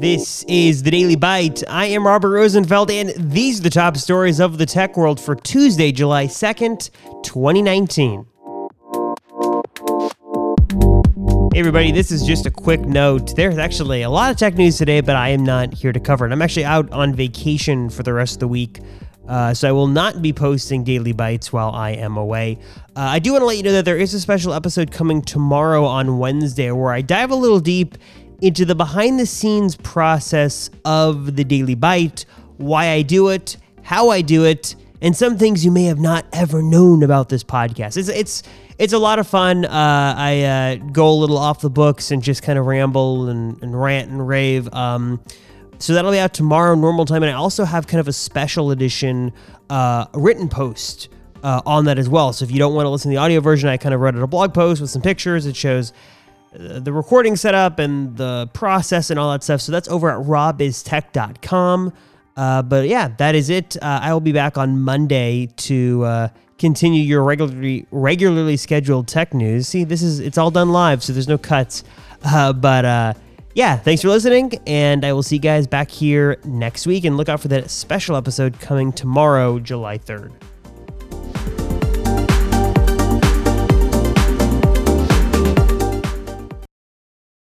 This is the Daily Byte. I am Robert Rosenfeld, and these are the top stories of the tech world for Tuesday, July 2nd, 2019. Hey everybody, this is just a quick note. There's actually a lot of tech news today, but I am not here to cover it. I'm actually out on vacation for the rest of the week. Uh, so I will not be posting daily bytes while I am away. Uh, I do want to let you know that there is a special episode coming tomorrow on Wednesday where I dive a little deep into the behind the scenes process of the daily byte, why I do it, how I do it, and some things you may have not ever known about this podcast. It's it's it's a lot of fun. Uh, I uh, go a little off the books and just kind of ramble and, and rant and rave. Um, so that'll be out tomorrow, normal time. And I also have kind of a special edition uh, written post uh, on that as well. So if you don't want to listen to the audio version, I kind of wrote a blog post with some pictures. It shows the recording setup and the process and all that stuff. So that's over at robistech.com. Uh, but yeah, that is it. Uh, I will be back on Monday to uh, continue your regularly regularly scheduled tech news. See, this is it's all done live, so there's no cuts. Uh, but uh, yeah, thanks for listening, and I will see you guys back here next week. And look out for that special episode coming tomorrow, July 3rd.